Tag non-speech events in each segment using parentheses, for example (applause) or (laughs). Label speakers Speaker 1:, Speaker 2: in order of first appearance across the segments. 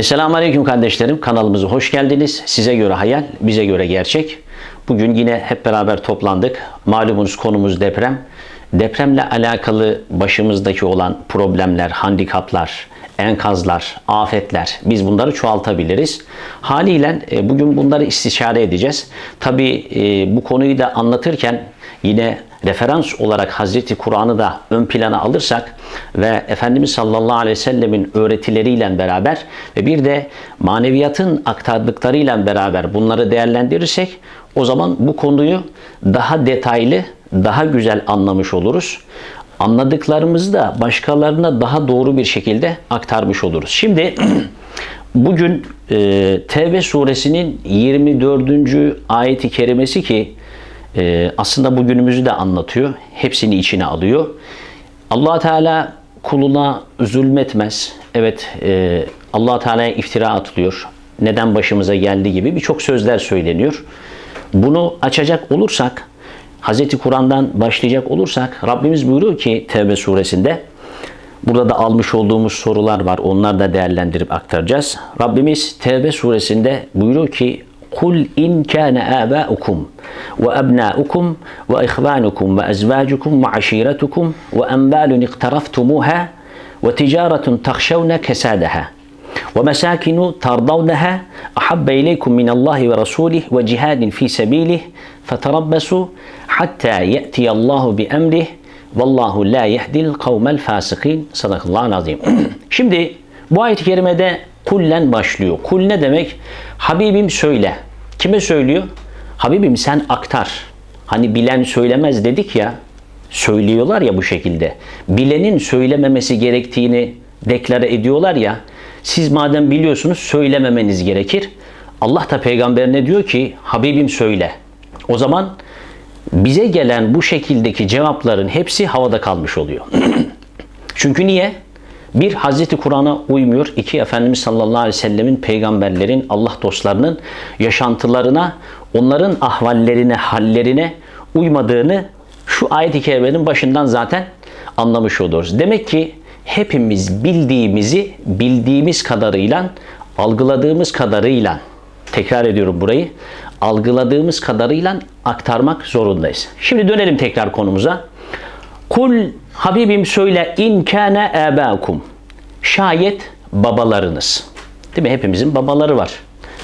Speaker 1: Esselamu Aleyküm kardeşlerim. Kanalımıza hoş geldiniz. Size göre hayal, bize göre gerçek. Bugün yine hep beraber toplandık. Malumunuz konumuz deprem. Depremle alakalı başımızdaki olan problemler, handikaplar, enkazlar, afetler biz bunları çoğaltabiliriz. Haliyle e, bugün bunları istişare edeceğiz. Tabi bu konuyu da anlatırken yine referans olarak Hazreti Kur'an'ı da ön plana alırsak ve Efendimiz sallallahu aleyhi ve sellemin öğretileriyle beraber ve bir de maneviyatın aktardıklarıyla beraber bunları değerlendirirsek o zaman bu konuyu daha detaylı, daha güzel anlamış oluruz. Anladıklarımızı da başkalarına daha doğru bir şekilde aktarmış oluruz. Şimdi (clears throat) bugün e, Tevbe suresinin 24. ayeti kerimesi ki e, aslında bugünümüzü de anlatıyor. Hepsini içine alıyor. allah Teala kuluna zulmetmez. Evet e, allah Teala'ya iftira atılıyor. Neden başımıza geldi gibi birçok sözler söyleniyor. Bunu açacak olursak, Hz. Kur'an'dan başlayacak olursak Rabbimiz buyuruyor ki Tevbe suresinde Burada da almış olduğumuz sorular var. Onları da değerlendirip aktaracağız. Rabbimiz Tevbe suresinde buyuruyor ki قل إن كان آباؤكم وأبناؤكم وإخوانكم وأزواجكم وعشيرتكم وأموال اقترفتموها وتجارة تخشون كسادها ومساكن ترضونها أحب إليكم من الله ورسوله وجهاد في سبيله فتربصوا حتى يأتي الله بأمره Vallahu la yehdil kavmel fasikin. Sadakallahu azim. Şimdi bu ayet-i kerimede kullen başlıyor. Kul ne demek? Habibim söyle. Kime söylüyor? Habibim sen aktar. Hani bilen söylemez dedik ya. Söylüyorlar ya bu şekilde. Bilenin söylememesi gerektiğini deklare ediyorlar ya. Siz madem biliyorsunuz söylememeniz gerekir. Allah da peygamberine diyor ki Habibim söyle. O zaman bize gelen bu şekildeki cevapların hepsi havada kalmış oluyor. (clears throat) Çünkü niye? Bir, Hazreti Kur'an'a uymuyor. İki, Efendimiz sallallahu aleyhi ve sellemin, peygamberlerin, Allah dostlarının yaşantılarına, onların ahvallerine, hallerine uymadığını şu ayet-i kerimenin başından zaten anlamış oluyoruz. Demek ki hepimiz bildiğimizi bildiğimiz kadarıyla, algıladığımız kadarıyla, tekrar ediyorum burayı, algıladığımız kadarıyla aktarmak zorundayız. Şimdi dönelim tekrar konumuza. Kul Habibim söyle in kana abakum. Şayet babalarınız. Değil mi? Hepimizin babaları var.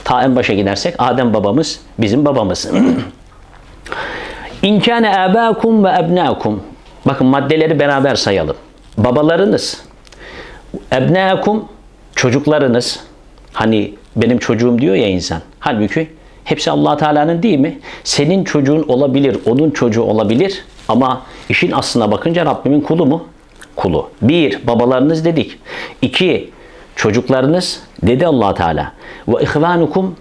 Speaker 1: Ta en başa gidersek Adem babamız bizim babamız. (clears throat) in kana abakum ve ebnakum. Bakın maddeleri beraber sayalım. Babalarınız, ebnakum çocuklarınız. Hani benim çocuğum diyor ya insan. Halbuki hepsi Allah Teala'nın değil mi? Senin çocuğun olabilir, onun çocuğu olabilir ama işin aslına bakınca Rabbimin kulu mu? Kulu. Bir, babalarınız dedik. İki, çocuklarınız dedi allah Teala. Ve ihvanukum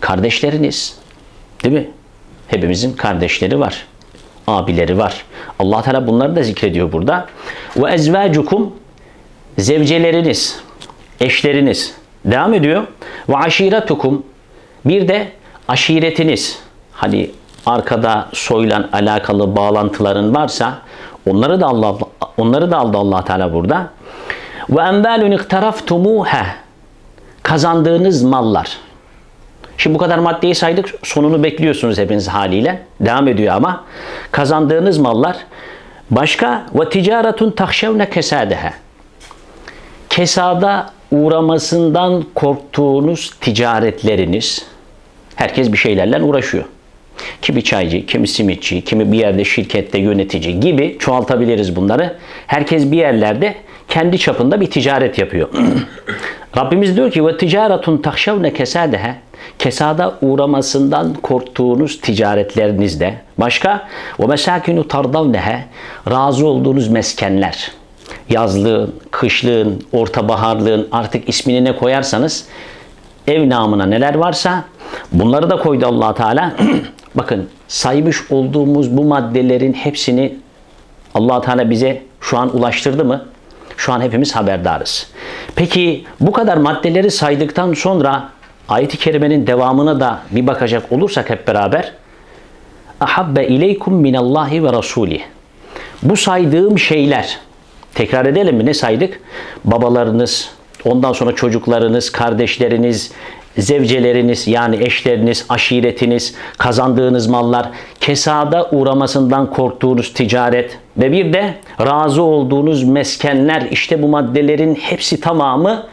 Speaker 1: kardeşleriniz. Değil mi? Hepimizin kardeşleri var. Abileri var. allah Teala bunları da zikrediyor burada. Ve ezvacukum zevceleriniz, eşleriniz. Devam ediyor. Ve aşiretukum bir de aşiretiniz. Hani arkada soyla alakalı bağlantıların varsa onları da Allah onları da aldı Allah Teala burada. Ve envalun iktaraftumuha kazandığınız mallar. Şimdi bu kadar maddeyi saydık. Sonunu bekliyorsunuz hepiniz haliyle. Devam ediyor ama. Kazandığınız mallar. Başka ve ticaretun tahşevne kesadeha. Kesada uğramasından korktuğunuz ticaretleriniz. Herkes bir şeylerle uğraşıyor. Kimi çaycı, kimi simitçi, kimi bir yerde şirkette yönetici gibi çoğaltabiliriz bunları. Herkes bir yerlerde kendi çapında bir ticaret yapıyor. (clears throat) Rabbimiz diyor ki ve ticaretun tahşavne kesadehe kesada uğramasından korktuğunuz ticaretlerinizde başka ve mesakinu tardavnehe razı olduğunuz meskenler yazlığın, kışlığın, orta baharlığın artık ismini ne koyarsanız ev namına neler varsa bunları da koydu allah Teala. (clears throat) Bakın saymış olduğumuz bu maddelerin hepsini allah Teala bize şu an ulaştırdı mı? Şu an hepimiz haberdarız. Peki bu kadar maddeleri saydıktan sonra ayet-i kerimenin devamına da bir bakacak olursak hep beraber ahabbe ileykum minallahi ve rasulih. Bu saydığım şeyler tekrar edelim mi? Ne saydık? Babalarınız, ondan sonra çocuklarınız, kardeşleriniz, zevceleriniz yani eşleriniz, aşiretiniz, kazandığınız mallar, kesada uğramasından korktuğunuz ticaret ve bir de razı olduğunuz meskenler işte bu maddelerin hepsi tamamı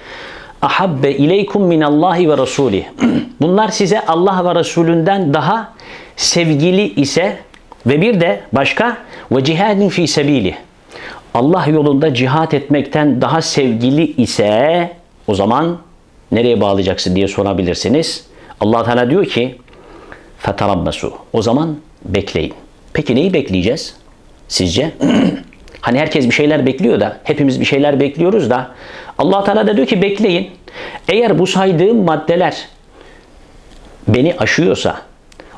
Speaker 1: ahabbe ileykum minallahi ve rasuli. (clears throat) Bunlar size Allah ve Resulünden daha sevgili ise ve bir de başka ve cihadin fi sebili. Allah yolunda cihat etmekten daha sevgili ise o zaman nereye bağlayacaksın diye sorabilirsiniz. Allah Teala diyor ki fetarabbasu. O zaman bekleyin. Peki neyi bekleyeceğiz? Sizce? (clears throat) hani herkes bir şeyler bekliyor da, hepimiz bir şeyler bekliyoruz da Allah Teala da diyor ki bekleyin. Eğer bu saydığım maddeler beni aşıyorsa,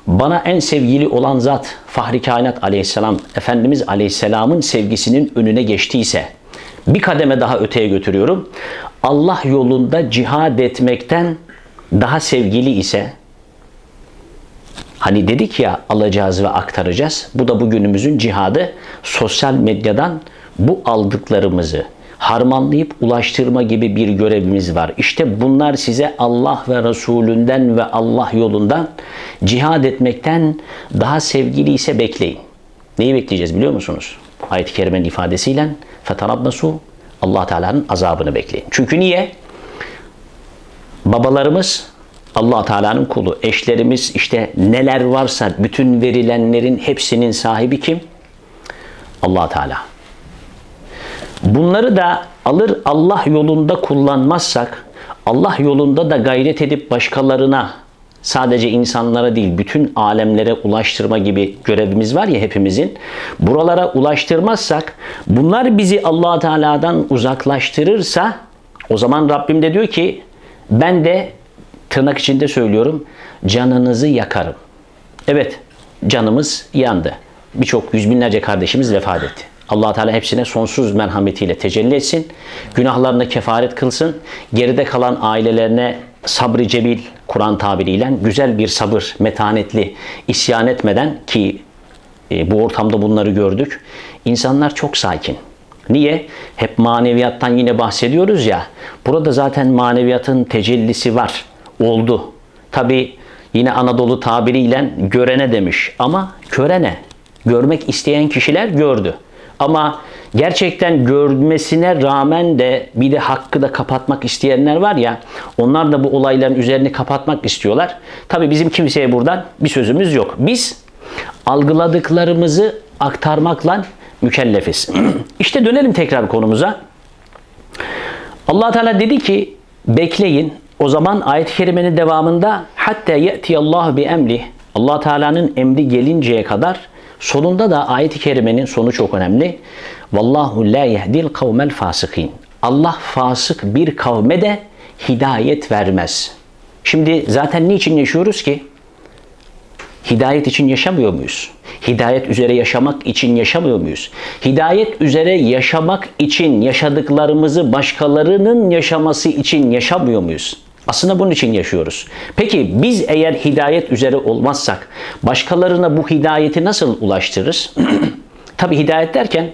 Speaker 1: bana en sevgili olan zat Fahri Kainat aleyhisselam, Efendimiz aleyhisselamın sevgisinin önüne geçtiyse, bir kademe daha öteye götürüyorum. Allah yolunda cihad etmekten daha sevgili ise, Hani dedik ya alacağız ve aktaracağız. Bu da bugünümüzün cihadı. Sosyal medyadan bu aldıklarımızı harmanlayıp ulaştırma gibi bir görevimiz var. İşte bunlar size Allah ve Resulünden ve Allah yolundan cihad etmekten daha sevgili ise bekleyin. Neyi bekleyeceğiz biliyor musunuz? Ayet-i Kerime'nin ifadesiyle fetarabbasu Allah Teala'nın azabını bekleyin. Çünkü niye? Babalarımız Allah Teala'nın kulu, eşlerimiz işte neler varsa bütün verilenlerin hepsinin sahibi kim? Allah Teala. Bunları da alır Allah yolunda kullanmazsak, Allah yolunda da gayret edip başkalarına sadece insanlara değil bütün alemlere ulaştırma gibi görevimiz var ya hepimizin. Buralara ulaştırmazsak bunlar bizi Allah Teala'dan uzaklaştırırsa o zaman Rabbim de diyor ki ben de tırnak içinde söylüyorum canınızı yakarım. Evet canımız yandı. Birçok yüz binlerce kardeşimiz vefat etti. allah Teala hepsine sonsuz merhametiyle tecelli etsin. Günahlarına kefaret kılsın. Geride kalan ailelerine sabrı cebil Kur'an tabiriyle güzel bir sabır, metanetli, isyan etmeden ki e, bu ortamda bunları gördük. İnsanlar çok sakin. Niye? Hep maneviyattan yine bahsediyoruz ya. Burada zaten maneviyatın tecellisi var. Oldu. Tabi yine Anadolu tabiriyle görene demiş ama körene. Görmek isteyen kişiler gördü. Ama gerçekten görmesine rağmen de bir de hakkı da kapatmak isteyenler var ya onlar da bu olayların üzerini kapatmak istiyorlar. Tabi bizim kimseye buradan bir sözümüz yok. Biz algıladıklarımızı aktarmakla mükellefiz. (clears throat) İşte dönelim tekrar konumuza. Allah Teala dedi ki bekleyin. O zaman ayet-i kerimenin devamında hatta ye'ti Allah bi emri Allah Teala'nın emri gelinceye kadar sonunda da ayet-i kerimenin sonu çok önemli. Vallahu la yehdil kavmel fasikin. Allah fasık bir kavme de hidayet vermez. Şimdi zaten niçin yaşıyoruz ki? Hidayet için yaşamıyor muyuz? Hidayet üzere yaşamak için yaşamıyor muyuz? Hidayet üzere yaşamak için yaşadıklarımızı başkalarının yaşaması için yaşamıyor muyuz? Aslında bunun için yaşıyoruz. Peki biz eğer hidayet üzere olmazsak başkalarına bu hidayeti nasıl ulaştırırız? (clears throat) Tabi hidayet derken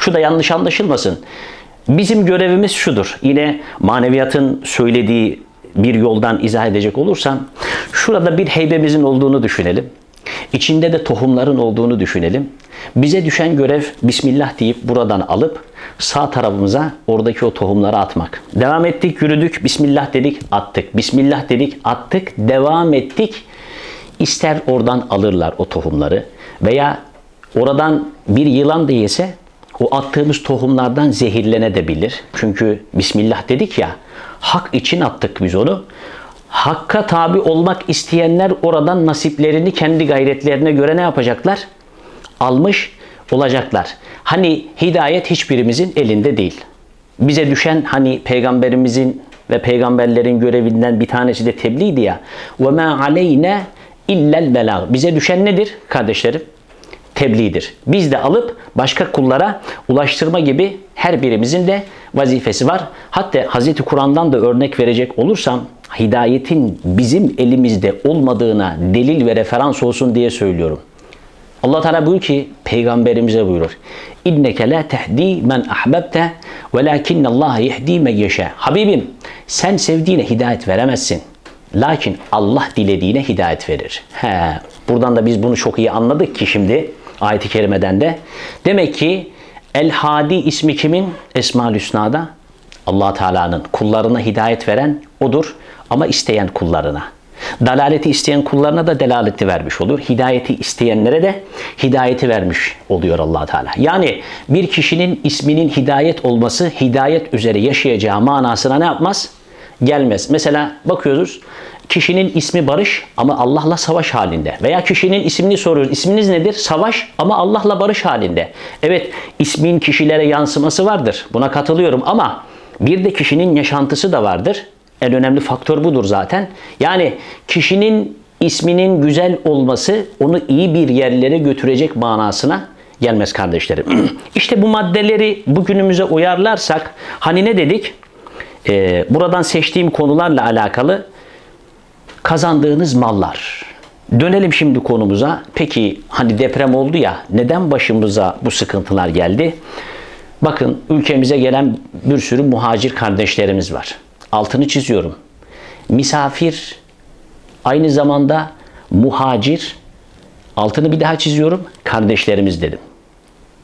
Speaker 1: şu da yanlış anlaşılmasın. Bizim görevimiz şudur. Yine maneviyatın söylediği bir yoldan izah edecek olursam şurada bir heybemizin olduğunu düşünelim. İçinde de tohumların olduğunu düşünelim. Bize düşen görev Bismillah deyip buradan alıp sağ tarafımıza oradaki o tohumları atmak. Devam ettik, yürüdük, Bismillah dedik, attık. Bismillah dedik, attık, devam ettik. İster oradan alırlar o tohumları veya oradan bir yılan da yese o attığımız tohumlardan zehirlenebilir. Çünkü Bismillah dedik ya, hak için attık biz onu. Hakka tabi olmak isteyenler oradan nasiplerini kendi gayretlerine göre ne yapacaklar? Almış olacaklar. Hani hidayet hiçbirimizin elinde değil. Bize düşen hani peygamberimizin ve peygamberlerin görevinden bir tanesi de tebliğdi ya. Ve ma aleyne illel belag. Bize düşen nedir kardeşlerim? Tebliğdir. Biz de alıp başka kullara ulaştırma gibi her birimizin de vazifesi var. Hatta Hazreti Kur'an'dan da örnek verecek olursam hidayetin bizim elimizde olmadığına delil ve referans olsun diye söylüyorum. Allah Teala buyuruyor ki peygamberimize buyurur. İnneke la tehdi men ahbabte velakin Allah yehdi men yeşe. Habibim sen sevdiğine hidayet veremezsin. Lakin Allah dilediğine hidayet verir. He, buradan da biz bunu çok iyi anladık ki şimdi ayet-i kerimeden de. Demek ki El Hadi ismi kimin? Esma-ül Hüsna'da allah Teala'nın kullarına hidayet veren odur ama isteyen kullarına. Dalaleti isteyen kullarına da delaleti vermiş olur. Hidayeti isteyenlere de hidayeti vermiş oluyor allah Teala. Yani bir kişinin isminin hidayet olması hidayet üzere yaşayacağı manasına ne yapmaz? Gelmez. Mesela bakıyoruz kişinin ismi Barış ama Allah'la savaş halinde. Veya kişinin ismini soruyoruz. İsminiz nedir? Savaş ama Allah'la barış halinde. Evet ismin kişilere yansıması vardır. Buna katılıyorum ama bir de kişinin yaşantısı da vardır. En önemli faktör budur zaten. Yani kişinin isminin güzel olması onu iyi bir yerlere götürecek manasına gelmez kardeşlerim. (clears throat) işte bu maddeleri bugünümüze uyarlarsak hani ne dedik? Ee, buradan seçtiğim konularla alakalı kazandığınız mallar. Dönelim şimdi konumuza. Peki hani deprem oldu ya neden başımıza bu sıkıntılar geldi? Bakın ülkemize gelen bir sürü muhacir kardeşlerimiz var. Altını çiziyorum. Misafir aynı zamanda muhacir altını bir daha çiziyorum kardeşlerimiz dedim.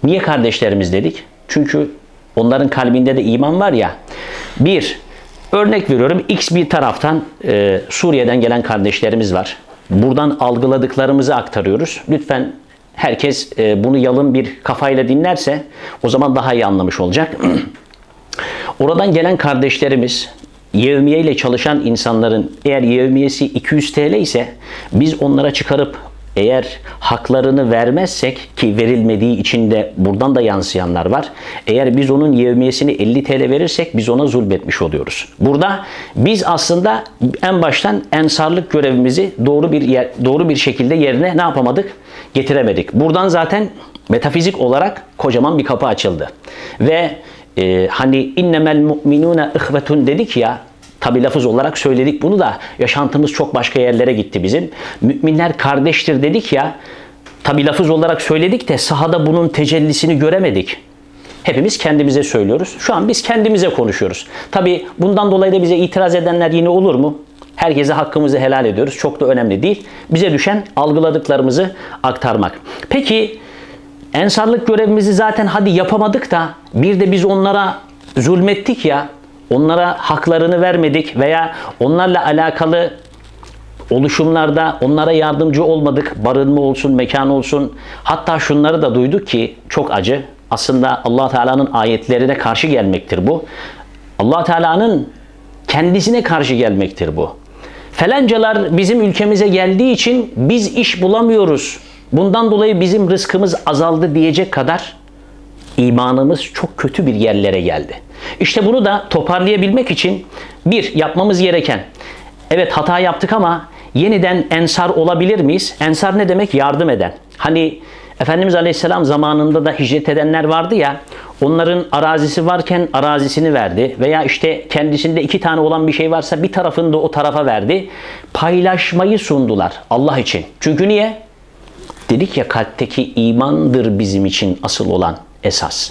Speaker 1: Niye kardeşlerimiz dedik? Çünkü onların kalbinde de iman var ya. Bir, örnek veriyorum X bir taraftan e, Suriye'den gelen kardeşlerimiz var. Buradan algıladıklarımızı aktarıyoruz. Lütfen herkes e, bunu yalın bir kafayla dinlerse o zaman daha iyi anlamış olacak. (clears throat) Oradan gelen kardeşlerimiz yevmiye ile çalışan insanların eğer yevmiyesi 200 TL ise biz onlara çıkarıp eğer haklarını vermezsek ki verilmediği için de buradan da yansıyanlar var. Eğer biz onun yevmiyesini 50 TL verirsek biz ona zulmetmiş oluyoruz. Burada biz aslında en baştan ensarlık görevimizi doğru bir yer, doğru bir şekilde yerine ne yapamadık? Getiremedik. Buradan zaten metafizik olarak kocaman bir kapı açıldı. Ve e, hani innemel mu'minune ihvetun dedik ya Tabi lafız olarak söyledik bunu da yaşantımız çok başka yerlere gitti bizim. Müminler kardeştir dedik ya. Tabi lafız olarak söyledik de sahada bunun tecellisini göremedik. Hepimiz kendimize söylüyoruz. Şu an biz kendimize konuşuyoruz. Tabi bundan dolayı da bize itiraz edenler yine olur mu? Herkese hakkımızı helal ediyoruz. Çok da önemli değil. Bize düşen algıladıklarımızı aktarmak. Peki ensarlık görevimizi zaten hadi yapamadık da bir de biz onlara zulmettik ya onlara haklarını vermedik veya onlarla alakalı oluşumlarda onlara yardımcı olmadık. Barınma olsun, mekan olsun. Hatta şunları da duyduk ki çok acı. Aslında Allah Teala'nın ayetlerine karşı gelmektir bu. Allah Teala'nın kendisine karşı gelmektir bu. Felancalar bizim ülkemize geldiği için biz iş bulamıyoruz. Bundan dolayı bizim rızkımız azaldı diyecek kadar imanımız çok kötü bir yerlere geldi. İşte bunu da toparlayabilmek için bir yapmamız gereken evet hata yaptık ama yeniden ensar olabilir miyiz? Ensar ne demek? Yardım eden. Hani Efendimiz Aleyhisselam zamanında da hicret edenler vardı ya onların arazisi varken arazisini verdi veya işte kendisinde iki tane olan bir şey varsa bir tarafını da o tarafa verdi. Paylaşmayı sundular Allah için. Çünkü niye? Dedik ya kalpteki imandır bizim için asıl olan esas.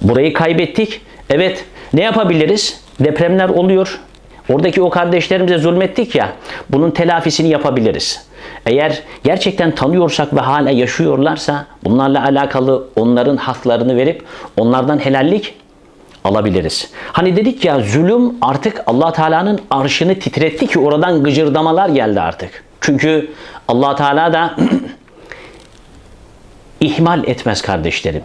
Speaker 1: Burayı kaybettik. Evet ne yapabiliriz? Depremler oluyor. Oradaki o kardeşlerimize zulmettik ya. Bunun telafisini yapabiliriz. Eğer gerçekten tanıyorsak ve hala yaşıyorlarsa bunlarla alakalı onların haklarını verip onlardan helallik alabiliriz. Hani dedik ya zulüm artık Allah Teala'nın arşını titretti ki oradan gıcırdamalar geldi artık. Çünkü Allah Teala da (clears throat) ihmal etmez kardeşlerim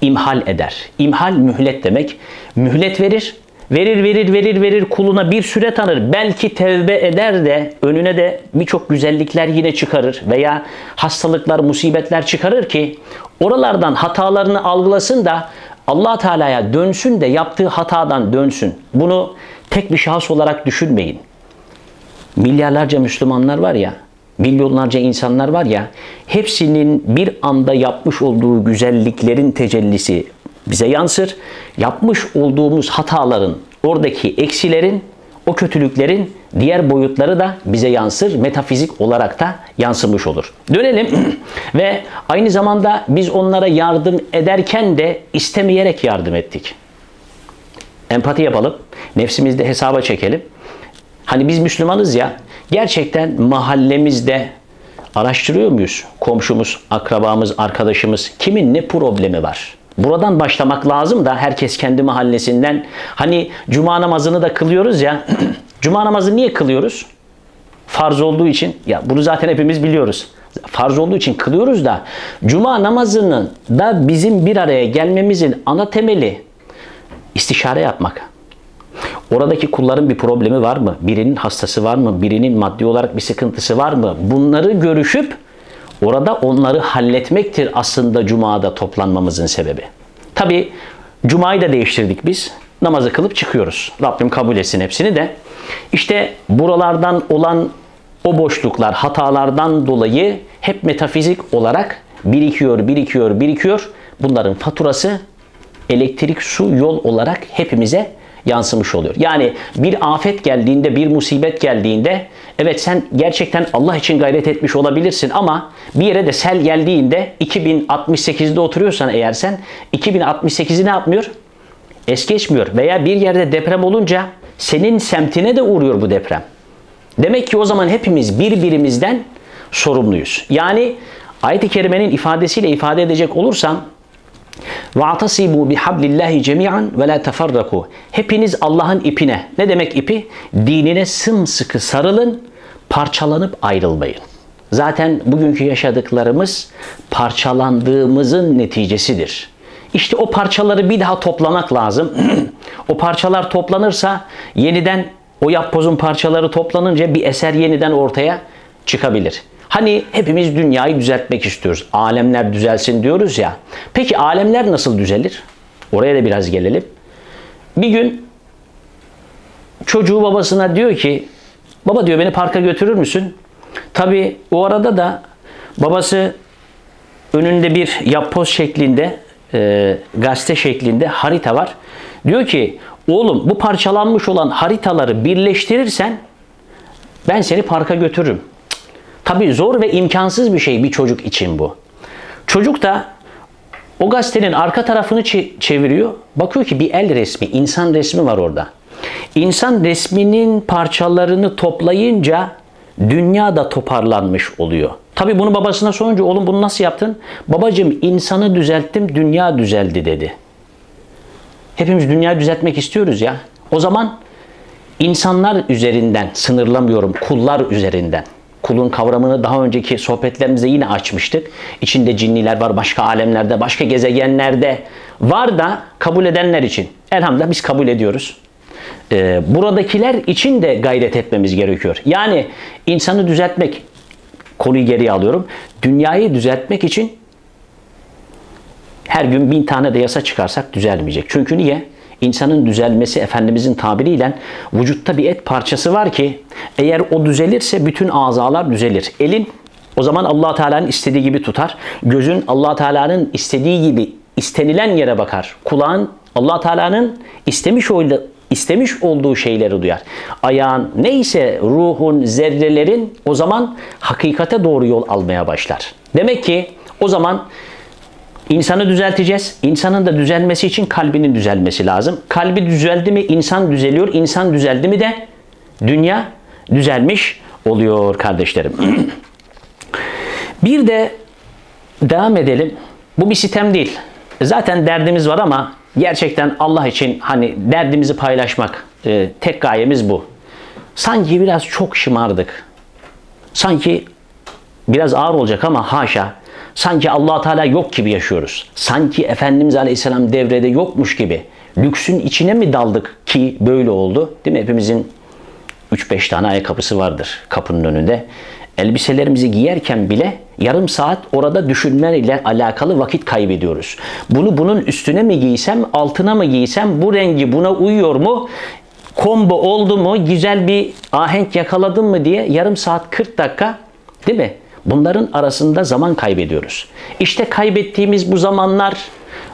Speaker 1: imhal eder. İmhal mühlet demek. Mühlet verir. Verir verir verir verir kuluna bir süre tanır. Belki tevbe eder de önüne de birçok güzellikler yine çıkarır veya hastalıklar, musibetler çıkarır ki oralardan hatalarını algılasın da Allah Teala'ya dönsün de yaptığı hatadan dönsün. Bunu tek bir şahıs olarak düşünmeyin. Milyarlarca Müslümanlar var ya, milyonlarca insanlar var ya hepsinin bir anda yapmış olduğu güzelliklerin tecellisi bize yansır. Yapmış olduğumuz hataların, oradaki eksilerin o kötülüklerin diğer boyutları da bize yansır, metafizik olarak da yansımış olur. Dönelim (clears throat) ve aynı zamanda biz onlara yardım ederken de istemeyerek yardım ettik. Empati yapalım, nefsimizde hesaba çekelim. Hani biz Müslümanız ya, gerçekten mahallemizde araştırıyor muyuz? Komşumuz, akrabamız, arkadaşımız kimin ne problemi var? Buradan başlamak lazım da herkes kendi mahallesinden. Hani cuma namazını da kılıyoruz ya. (clears throat) cuma namazı niye kılıyoruz? Farz olduğu için. Ya bunu zaten hepimiz biliyoruz. Farz olduğu için kılıyoruz da cuma namazının da bizim bir araya gelmemizin ana temeli istişare yapmak. Oradaki kulların bir problemi var mı? Birinin hastası var mı? Birinin maddi olarak bir sıkıntısı var mı? Bunları görüşüp orada onları halletmektir aslında Cuma'da toplanmamızın sebebi. Tabi Cuma'yı da değiştirdik biz. Namazı kılıp çıkıyoruz. Rabbim kabul etsin hepsini de. İşte buralardan olan o boşluklar, hatalardan dolayı hep metafizik olarak birikiyor, birikiyor, birikiyor. Bunların faturası elektrik, su, yol olarak hepimize yansımış oluyor. Yani bir afet geldiğinde, bir musibet geldiğinde evet sen gerçekten Allah için gayret etmiş olabilirsin ama bir yere de sel geldiğinde 2068'de oturuyorsan eğer sen 2068'i ne yapmıyor? Es geçmiyor. Veya bir yerde deprem olunca senin semtine de uğruyor bu deprem. Demek ki o zaman hepimiz birbirimizden sorumluyuz. Yani ayet-i kerimenin ifadesiyle ifade edecek olursam وَاَعْتَصِبُوا بِحَبْلِ اللّٰهِ جَمِيعًا وَلَا تَفَرَّقُوا Hepiniz Allah'ın ipine, ne demek ipi? Dinine sımsıkı sarılın, parçalanıp ayrılmayın. Zaten bugünkü yaşadıklarımız parçalandığımızın neticesidir. İşte o parçaları bir daha toplamak lazım. (clears throat) o parçalar toplanırsa yeniden o yapbozun parçaları toplanınca bir eser yeniden ortaya çıkabilir. Hani hepimiz dünyayı düzeltmek istiyoruz. Alemler düzelsin diyoruz ya. Peki alemler nasıl düzelir? Oraya da biraz gelelim. Bir gün çocuğu babasına diyor ki baba diyor beni parka götürür müsün? Tabi o arada da babası önünde bir yapboz şeklinde e, gazete şeklinde harita var. Diyor ki oğlum bu parçalanmış olan haritaları birleştirirsen ben seni parka götürürüm. Tabi zor ve imkansız bir şey bir çocuk için bu. Çocuk da o gazetenin arka tarafını çeviriyor. Bakıyor ki bir el resmi, insan resmi var orada. İnsan resminin parçalarını toplayınca dünya da toparlanmış oluyor. Tabi bunu babasına sorunca oğlum bunu nasıl yaptın? Babacım insanı düzelttim, dünya düzeldi dedi. Hepimiz dünya düzeltmek istiyoruz ya. O zaman insanlar üzerinden sınırlamıyorum, kullar üzerinden kulun kavramını daha önceki sohbetlerimizde yine açmıştık. İçinde cinniler var, başka alemlerde, başka gezegenlerde var da kabul edenler için. Elhamdülillah biz kabul ediyoruz. Ee, buradakiler için de gayret etmemiz gerekiyor. Yani insanı düzeltmek, konuyu geriye alıyorum. Dünyayı düzeltmek için her gün bin tane de yasa çıkarsak düzelmeyecek. Çünkü niye? İnsanın düzelmesi Efendimizin tabiriyle vücutta bir et parçası var ki eğer o düzelirse bütün azalar düzelir. Elin o zaman allah Teala'nın istediği gibi tutar. Gözün allah Teala'nın istediği gibi istenilen yere bakar. Kulağın allah Teala'nın istemiş olduğu istemiş olduğu şeyleri duyar. Ayağın neyse ruhun, zerrelerin o zaman hakikate doğru yol almaya başlar. Demek ki o zaman İnsanı düzelteceğiz. İnsanın da düzelmesi için kalbinin düzelmesi lazım. Kalbi düzeldi mi insan düzeliyor. İnsan düzeldi mi de dünya düzelmiş oluyor kardeşlerim. (clears throat) bir de devam edelim. Bu bir sitem değil. Zaten derdimiz var ama gerçekten Allah için hani derdimizi paylaşmak e, tek gayemiz bu. Sanki biraz çok şımardık. Sanki biraz ağır olacak ama haşa Sanki allah Teala yok gibi yaşıyoruz. Sanki Efendimiz Aleyhisselam devrede yokmuş gibi. Lüksün içine mi daldık ki böyle oldu? Değil mi? Hepimizin 3-5 tane ayakkabısı vardır kapının önünde. Elbiselerimizi giyerken bile yarım saat orada düşünmeyle alakalı vakit kaybediyoruz. Bunu bunun üstüne mi giysem, altına mı giysem, bu rengi buna uyuyor mu? Kombo oldu mu, güzel bir ahenk yakaladım mı diye yarım saat 40 dakika değil mi? Bunların arasında zaman kaybediyoruz. İşte kaybettiğimiz bu zamanlar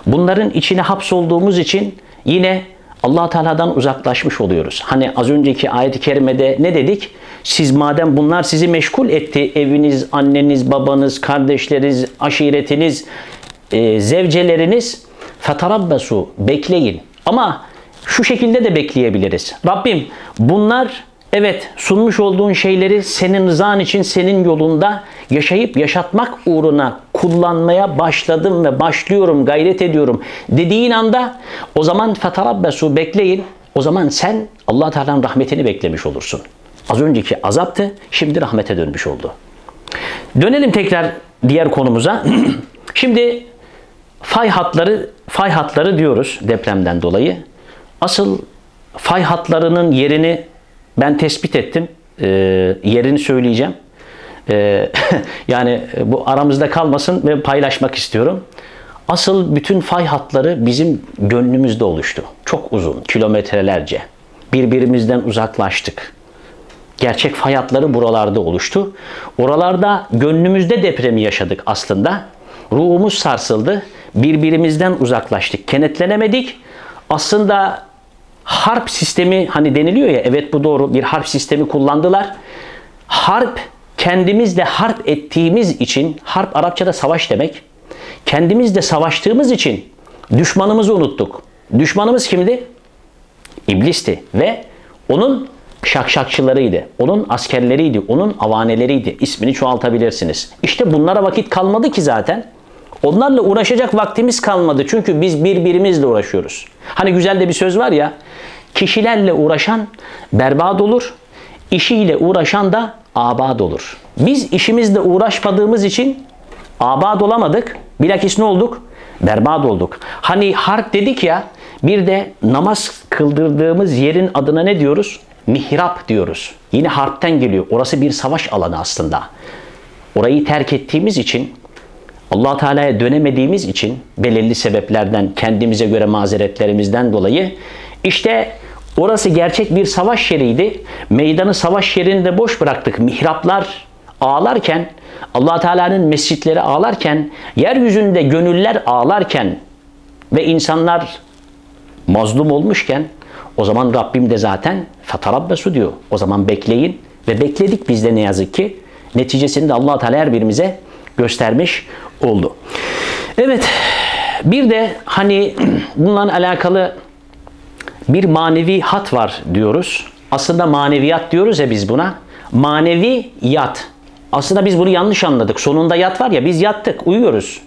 Speaker 1: bunların içine hapsolduğumuz için yine allah Teala'dan uzaklaşmış oluyoruz. Hani az önceki ayet-i kerimede ne dedik? Siz madem bunlar sizi meşgul etti, eviniz, anneniz, babanız, kardeşleriniz, aşiretiniz, e, zevceleriniz, fetarabbesu, bekleyin. Ama şu şekilde de bekleyebiliriz. Rabbim bunlar evet sunmuş olduğun şeyleri senin rızan için senin yolunda yaşayıp yaşatmak uğruna kullanmaya başladım ve başlıyorum, gayret ediyorum dediğin anda o zaman fetarabbesu bekleyin. O zaman sen Allah Teala'nın rahmetini beklemiş olursun. Az önceki azaptı, şimdi rahmete dönmüş oldu. Dönelim tekrar diğer konumuza. (clears throat) şimdi fay hatları fay hatları diyoruz depremden dolayı. Asıl fay hatlarının yerini ben tespit ettim. Ee, yerini söyleyeceğim. Ee, (laughs) yani bu aramızda kalmasın ve paylaşmak istiyorum. Asıl bütün fay hatları bizim gönlümüzde oluştu. Çok uzun, kilometrelerce. Birbirimizden uzaklaştık. Gerçek fay hatları buralarda oluştu. Oralarda gönlümüzde depremi yaşadık aslında. Ruhumuz sarsıldı. Birbirimizden uzaklaştık. Kenetlenemedik. Aslında harp sistemi hani deniliyor ya evet bu doğru bir harp sistemi kullandılar. Harp kendimizle harp ettiğimiz için harp Arapçada savaş demek. Kendimizle savaştığımız için düşmanımızı unuttuk. Düşmanımız kimdi? İblisti ve onun şakşakçılarıydı. Onun askerleriydi. Onun avaneleriydi. İsmini çoğaltabilirsiniz. İşte bunlara vakit kalmadı ki zaten. Onlarla uğraşacak vaktimiz kalmadı. Çünkü biz birbirimizle uğraşıyoruz. Hani güzel de bir söz var ya. Kişilerle uğraşan berbat olur. İşiyle uğraşan da abad olur. Biz işimizle uğraşmadığımız için abad olamadık. Bilakis ne olduk? Berbat olduk. Hani harp dedik ya bir de namaz kıldırdığımız yerin adına ne diyoruz? Mihrap diyoruz. Yine harpten geliyor. Orası bir savaş alanı aslında. Orayı terk ettiğimiz için allah Teala'ya dönemediğimiz için belirli sebeplerden kendimize göre mazeretlerimizden dolayı işte orası gerçek bir savaş yeriydi. Meydanı savaş yerinde boş bıraktık. Mihraplar ağlarken allah Teala'nın mescitleri ağlarken yeryüzünde gönüller ağlarken ve insanlar mazlum olmuşken o zaman Rabbim de zaten fetarabbesu diyor. O zaman bekleyin ve bekledik biz de ne yazık ki. Neticesinde allah Teala her birimize göstermiş oldu. Evet bir de hani bununla alakalı bir manevi hat var diyoruz. Aslında maneviyat diyoruz ya biz buna. Manevi yat. Aslında biz bunu yanlış anladık. Sonunda yat var ya biz yattık, uyuyoruz.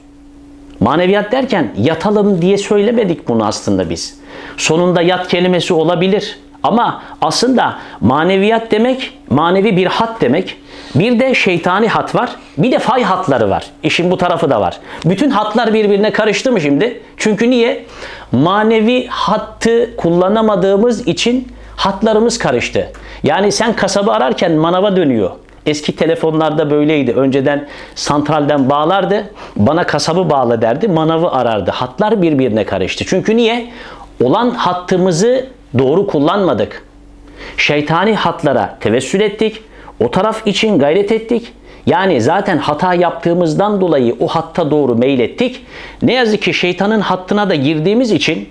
Speaker 1: Maneviyat derken yatalım diye söylemedik bunu aslında biz. Sonunda yat kelimesi olabilir. Ama aslında maneviyat demek manevi bir hat demek. Bir de şeytani hat var. Bir de fay hatları var. İşin bu tarafı da var. Bütün hatlar birbirine karıştı mı şimdi? Çünkü niye? Manevi hattı kullanamadığımız için hatlarımız karıştı. Yani sen kasabı ararken manava dönüyor. Eski telefonlarda böyleydi. Önceden santralden bağlardı. Bana kasabı bağla derdi. Manavı arardı. Hatlar birbirine karıştı. Çünkü niye? Olan hattımızı doğru kullanmadık. Şeytani hatlara tevessül ettik. O taraf için gayret ettik. Yani zaten hata yaptığımızdan dolayı o hatta doğru meylettik. Ne yazık ki şeytanın hattına da girdiğimiz için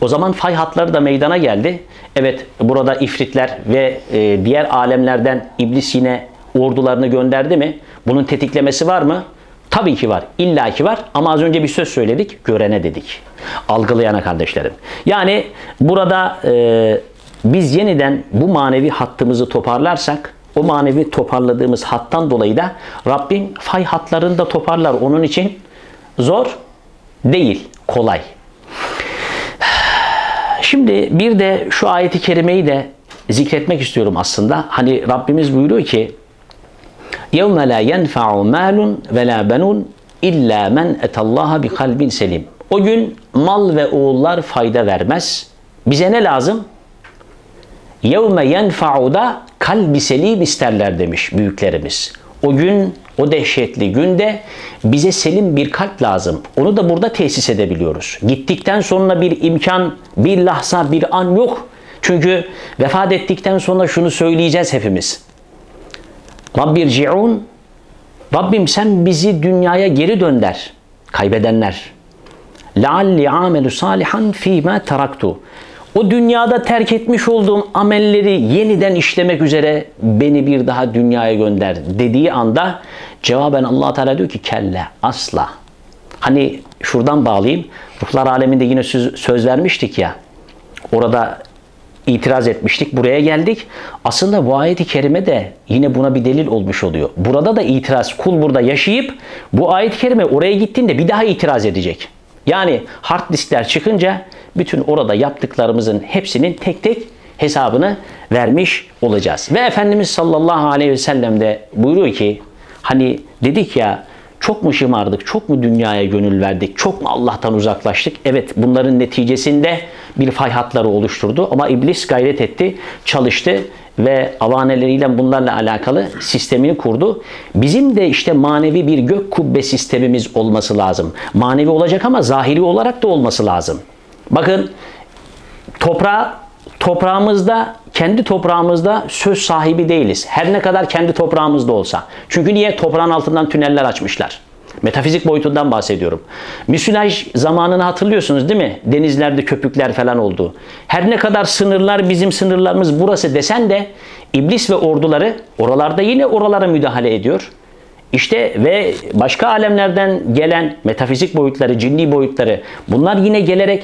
Speaker 1: o zaman fay hatları da meydana geldi. Evet burada ifritler ve e, diğer alemlerden iblis yine ordularını gönderdi mi? Bunun tetiklemesi var mı? Tabii ki var. İlla ki var. Ama az önce bir söz söyledik. Görene dedik. Algılayana kardeşlerim. Yani burada e, biz yeniden bu manevi hattımızı toparlarsak o manevi toparladığımız hattan dolayı da Rabbim fay hatlarını da toparlar. Onun için zor değil, kolay. Şimdi bir de şu ayeti kerimeyi de zikretmek istiyorum aslında. Hani Rabbimiz buyuruyor ki يَوْمَ لَا يَنْفَعُ مَالٌ وَلَا بَنُونَ اِلَّا مَنْ اَتَ اللّٰهَ بِقَلْبٍ selim. O gün mal ve oğullar fayda vermez. Bize ne lazım? يَوْمَ يَنْفَعُ kalbi selim isterler demiş büyüklerimiz. O gün, o dehşetli günde bize selim bir kalp lazım. Onu da burada tesis edebiliyoruz. Gittikten sonra bir imkan, bir lahza, bir an yok. Çünkü vefat ettikten sonra şunu söyleyeceğiz hepimiz. Rabbirci'un Rabbim sen bizi dünyaya geri dönder. Kaybedenler. Lealli amelu salihan fîmâ teraktu. o dünyada terk etmiş olduğum amelleri yeniden işlemek üzere beni bir daha dünyaya gönder dediği anda cevaben allah Teala diyor ki kelle asla. Hani şuradan bağlayayım. Ruhlar aleminde yine söz, söz vermiştik ya. Orada itiraz etmiştik. Buraya geldik. Aslında bu ayeti kerime de yine buna bir delil olmuş oluyor. Burada da itiraz. Kul burada yaşayıp bu ayet-i kerime oraya gittiğinde bir daha itiraz edecek. Yani hard diskler çıkınca bütün orada yaptıklarımızın hepsinin tek tek hesabını vermiş olacağız. Ve Efendimiz sallallahu aleyhi ve sellem de buyuruyor ki hani dedik ya çok mu şımardık, çok mu dünyaya gönül verdik, çok mu Allah'tan uzaklaştık? Evet bunların neticesinde bir fay hatları oluşturdu ama iblis gayret etti, çalıştı ve avaneleriyle bunlarla alakalı sistemini kurdu. Bizim de işte manevi bir gök kubbe sistemimiz olması lazım. Manevi olacak ama zahiri olarak da olması lazım. Bakın toprağa toprağımızda kendi toprağımızda söz sahibi değiliz. Her ne kadar kendi toprağımızda olsa. Çünkü niye? Toprağın altından tüneller açmışlar. Metafizik boyutundan bahsediyorum. Müsilaj zamanını hatırlıyorsunuz değil mi? Denizlerde köpükler falan oldu. Her ne kadar sınırlar bizim sınırlarımız burası desen de iblis ve orduları oralarda yine oralara müdahale ediyor. İşte ve başka alemlerden gelen metafizik boyutları, cinni boyutları bunlar yine gelerek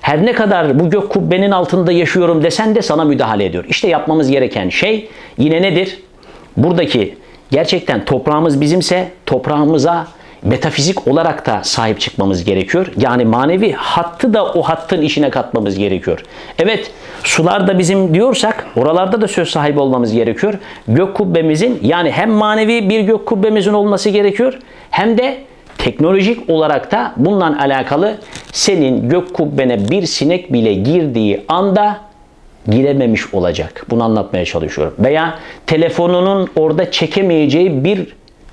Speaker 1: her ne kadar bu gök kubbenin altında yaşıyorum desen de sana müdahale ediyor. İşte yapmamız gereken şey yine nedir? Buradaki gerçekten toprağımız bizimse toprağımıza metafizik olarak da sahip çıkmamız gerekiyor. Yani manevi hattı da o hattın işine katmamız gerekiyor. Evet sular da bizim diyorsak oralarda da söz sahibi olmamız gerekiyor. Gök kubbemizin yani hem manevi bir gök kubbemizin olması gerekiyor hem de teknolojik olarak da bununla alakalı senin gök kubbene bir sinek bile girdiği anda girememiş olacak. Bunu anlatmaya çalışıyorum. Veya telefonunun orada çekemeyeceği bir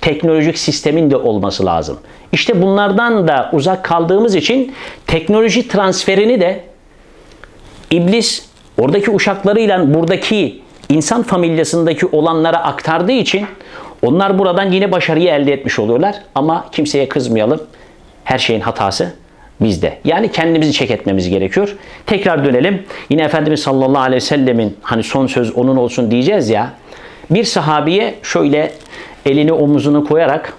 Speaker 1: teknolojik sistemin de olması lazım. İşte bunlardan da uzak kaldığımız için teknoloji transferini de iblis oradaki uşaklarıyla buradaki insan familyasındaki olanlara aktardığı için onlar buradan yine başarıyı elde etmiş oluyorlar. Ama kimseye kızmayalım. Her şeyin hatası bizde. Yani kendimizi çek etmemiz gerekiyor. Tekrar dönelim. Yine Efendimiz sallallahu aleyhi ve sellemin hani son söz onun olsun diyeceğiz ya. Bir sahabiye şöyle elini omuzuna koyarak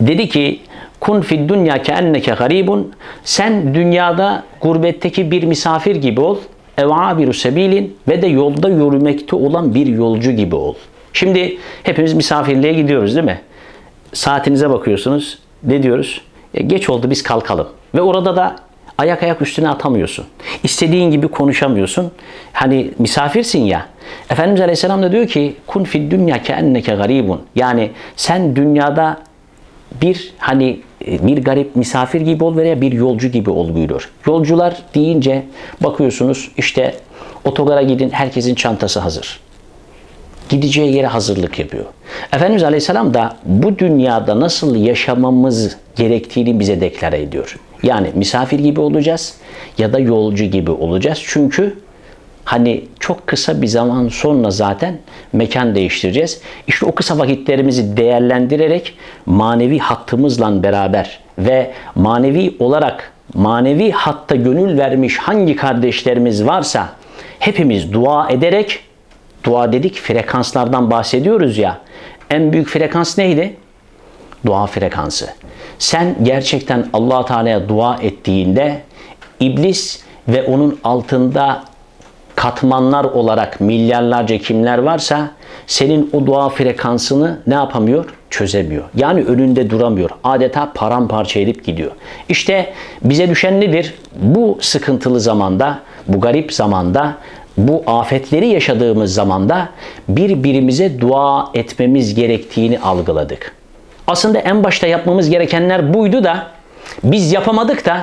Speaker 1: dedi ki kun fid dunya ke enneke garibun sen dünyada gurbetteki bir misafir gibi ol ev abiru sebilin ve de yolda yürümekte olan bir yolcu gibi ol. Şimdi hepimiz misafirliğe gidiyoruz değil mi? Saatinize bakıyorsunuz. Ne diyoruz? E, geç oldu biz kalkalım. Ve orada da ayak ayak üstüne atamıyorsun. İstediğin gibi konuşamıyorsun. Hani misafirsin ya. Efendimiz Aleyhisselam da diyor ki kun fid dünya ke enneke garibun. Yani sen dünyada bir hani e, bir garip misafir gibi ol veya bir yolcu gibi ol buyuruyor. Yolcular deyince bakıyorsunuz işte otogara gidin herkesin çantası hazır. Gideceği yere hazırlık yapıyor. Efendimiz Aleyhisselam da bu dünyada nasıl yaşamamız gerektiğini bize deklare ediyor. Yani misafir gibi olacağız ya da yolcu gibi olacağız. Çünkü hani çok kısa bir zaman sonra zaten mekan değiştireceğiz. İşte o kısa vakitlerimizi değerlendirerek manevi hattımızla beraber ve manevi olarak manevi hatta gönül vermiş hangi kardeşlerimiz varsa hepimiz dua ederek dua dedik frekanslardan bahsediyoruz ya. En büyük frekans neydi? Dua frekansı. Sen gerçekten Allah Teala'ya dua ettiğinde iblis ve onun altında katmanlar olarak milyarlarca kimler varsa senin o dua frekansını ne yapamıyor? Çözemiyor. Yani önünde duramıyor. Adeta paramparça edip gidiyor. İşte bize düşen nedir? Bu sıkıntılı zamanda, bu garip zamanda bu afetleri yaşadığımız zamanda birbirimize dua etmemiz gerektiğini algıladık. Aslında en başta yapmamız gerekenler buydu da biz yapamadık da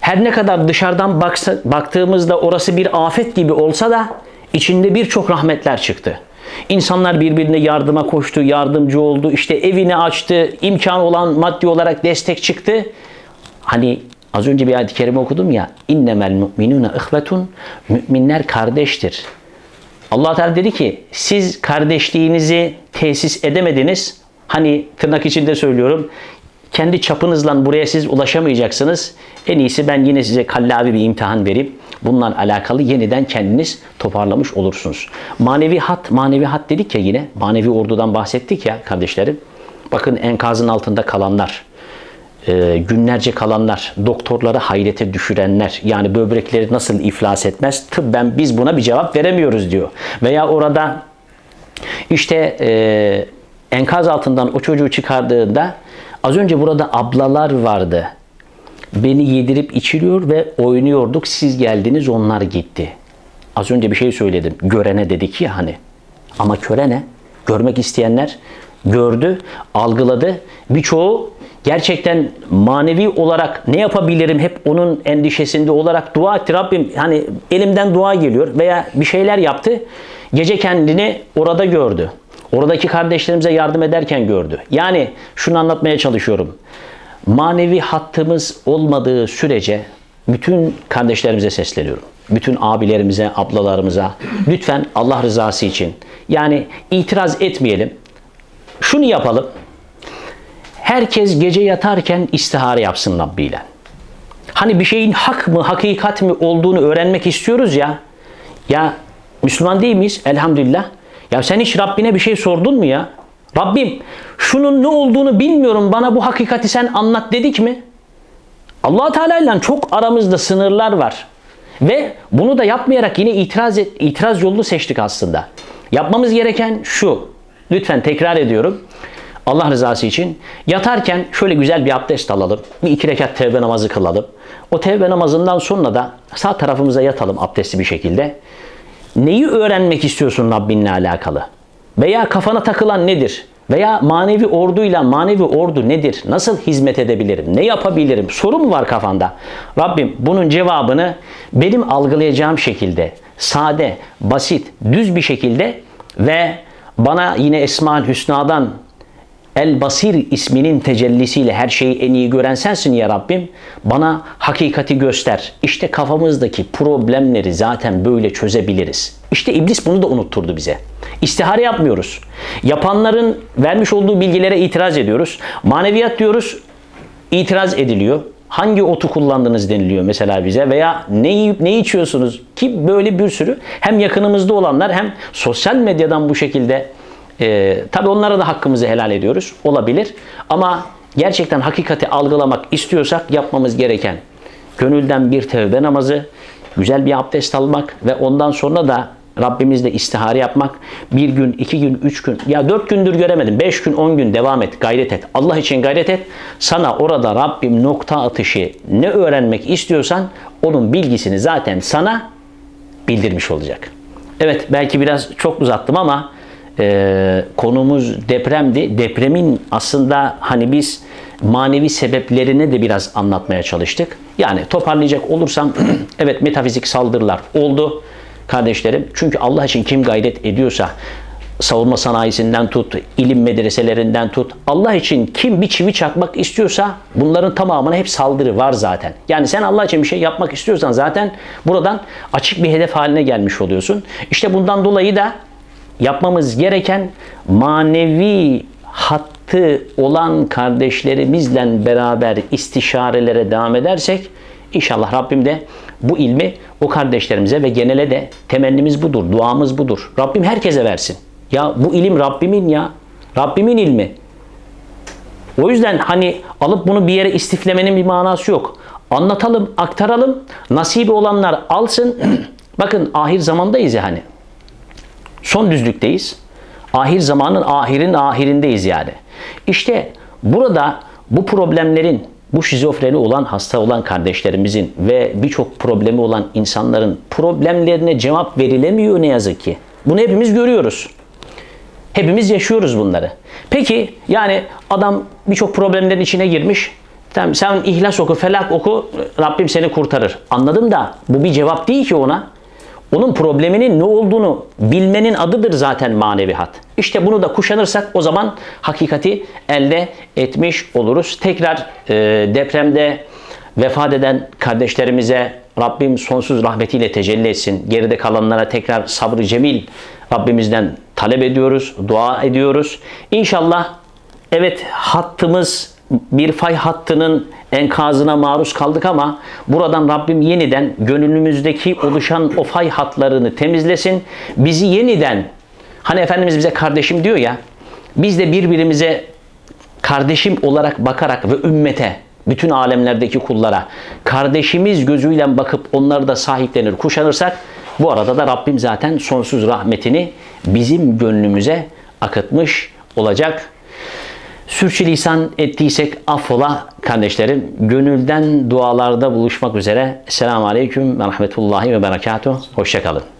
Speaker 1: her ne kadar dışarıdan baksa, baktığımızda orası bir afet gibi olsa da içinde birçok rahmetler çıktı. İnsanlar birbirine yardıma koştu, yardımcı oldu, işte evini açtı, imkan olan maddi olarak destek çıktı. Hani az önce bir ayet-i kerime okudum ya, innemel mu'minune ihvetun, müminler kardeştir. Allah Teala dedi ki, siz kardeşliğinizi tesis edemediniz. Hani tırnak içinde söylüyorum, kendi çapınızla buraya siz ulaşamayacaksınız. En iyisi ben yine size kallavi bir imtihan verip bununla alakalı yeniden kendiniz toparlamış olursunuz. Manevi hat, manevi hat dedik ya yine, manevi ordudan bahsettik ya kardeşlerim. Bakın enkazın altında kalanlar, e, günlerce kalanlar, doktorları hayrete düşürenler, yani böbrekleri nasıl iflas etmez? Tıbben biz buna bir cevap veremiyoruz diyor. Veya orada işte e, enkaz altından o çocuğu çıkardığında az önce burada ablalar vardı. Beni yedirip içiriyor ve oynuyorduk. Siz geldiniz onlar gitti. Az önce bir şey söyledim. Görene dedik ya hani. Ama köre ne? Görmek isteyenler gördü, algıladı. Birçoğu gerçekten manevi olarak ne yapabilirim hep onun endişesinde olarak dua etti. Rabbim hani elimden dua geliyor veya bir şeyler yaptı. Gece kendini orada gördü. Oradaki kardeşlerimize yardım ederken gördü. Yani şunu anlatmaya çalışıyorum. Manevi hattımız olmadığı sürece bütün kardeşlerimize sesleniyorum. Bütün abilerimize, ablalarımıza lütfen Allah rızası için yani itiraz etmeyelim. Şunu yapalım. Herkes gece yatarken istihare yapsın Rabbiyle. Hani bir şeyin hak mı, hakikat mi olduğunu öğrenmek istiyoruz ya. Ya Müslüman değil miyiz? Elhamdülillah. Ya sen hiç Rabbine bir şey sordun mu ya? Rabbim şunun ne olduğunu bilmiyorum bana bu hakikati sen anlat dedik mi? allah Teala ile çok aramızda sınırlar var. Ve bunu da yapmayarak yine itiraz, et, itiraz yolunu seçtik aslında. Yapmamız gereken şu. Lütfen tekrar ediyorum. Allah rızası için yatarken şöyle güzel bir abdest alalım. Bir iki rekat tevbe namazı kılalım. O tevbe namazından sonra da sağ tarafımıza yatalım abdestli bir şekilde. Neyi öğrenmek istiyorsun Rabbinle alakalı? Veya kafana takılan nedir? Veya manevi orduyla manevi ordu nedir? Nasıl hizmet edebilirim? Ne yapabilirim? Soru mu var kafanda? Rabbim bunun cevabını benim algılayacağım şekilde, sade, basit, düz bir şekilde ve bana yine Esma-ül Hüsna'dan El Basir isminin tecellisiyle her şeyi en iyi gören sensin ya Rabbim. Bana hakikati göster. İşte kafamızdaki problemleri zaten böyle çözebiliriz. İşte iblis bunu da unutturdu bize. İstihare yapmıyoruz. Yapanların vermiş olduğu bilgilere itiraz ediyoruz. Maneviyat diyoruz, itiraz ediliyor. Hangi otu kullandınız deniliyor mesela bize veya ne yiyip ne içiyorsunuz ki böyle bir sürü hem yakınımızda olanlar hem sosyal medyadan bu şekilde e, tabi onlara da hakkımızı helal ediyoruz. Olabilir. Ama gerçekten hakikati algılamak istiyorsak yapmamız gereken gönülden bir tevbe namazı, güzel bir abdest almak ve ondan sonra da Rabbimizle istihare yapmak. Bir gün, iki gün, üç gün, ya dört gündür göremedim. Beş gün, on gün devam et, gayret et. Allah için gayret et. Sana orada Rabbim nokta atışı ne öğrenmek istiyorsan onun bilgisini zaten sana bildirmiş olacak. Evet belki biraz çok uzattım ama e, konumuz depremdi. Depremin aslında hani biz manevi sebeplerini de biraz anlatmaya çalıştık. Yani toparlayacak olursam (clears throat) evet metafizik saldırılar oldu kardeşlerim. Çünkü Allah için kim gayret ediyorsa savunma sanayisinden tut, ilim medreselerinden tut. Allah için kim bir çivi çakmak istiyorsa bunların tamamına hep saldırı var zaten. Yani sen Allah için bir şey yapmak istiyorsan zaten buradan açık bir hedef haline gelmiş oluyorsun. İşte bundan dolayı da yapmamız gereken manevi hattı olan kardeşlerimizle beraber istişarelere devam edersek inşallah Rabbim de bu ilmi o kardeşlerimize ve genele de temennimiz budur, duamız budur. Rabbim herkese versin. Ya bu ilim Rabbimin ya. Rabbimin ilmi. O yüzden hani alıp bunu bir yere istiflemenin bir manası yok. Anlatalım, aktaralım. Nasibi olanlar alsın. (clears throat) Bakın ahir zamandayız ya hani. Son düzlükteyiz. Ahir zamanın ahirin ahirindeyiz yani. İşte burada bu problemlerin bu şizofreni olan, hasta olan kardeşlerimizin ve birçok problemi olan insanların problemlerine cevap verilemiyor ne yazık ki. Bunu hepimiz görüyoruz. Hepimiz yaşıyoruz bunları. Peki yani adam birçok problemlerin içine girmiş. Tamam sen ihlas oku, felak oku, Rabbim seni kurtarır. Anladım da bu bir cevap değil ki ona. Onun probleminin ne olduğunu bilmenin adıdır zaten manevihat. İşte bunu da kuşanırsak o zaman hakikati elde etmiş oluruz. Tekrar e, depremde vefat eden kardeşlerimize Rabbim sonsuz rahmetiyle tecelli etsin. Geride kalanlara tekrar sabrı cemil Rabbimizden talep ediyoruz, dua ediyoruz. İnşallah evet hattımız bir fay hattının enkazına maruz kaldık ama buradan Rabbim yeniden gönlümüzdeki oluşan o fay hatlarını temizlesin. Bizi yeniden hani Efendimiz bize kardeşim diyor ya biz de birbirimize kardeşim olarak bakarak ve ümmete bütün alemlerdeki kullara kardeşimiz gözüyle bakıp onları da sahiplenir, kuşanırsak bu arada da Rabbim zaten sonsuz rahmetini bizim gönlümüze akıtmış olacak. Sürçülisan ettiysek affola kardeşlerim. Gönülden dualarda buluşmak üzere. Selamun Aleyküm ve Rahmetullahi ve Berekatuhu. Hoşçakalın.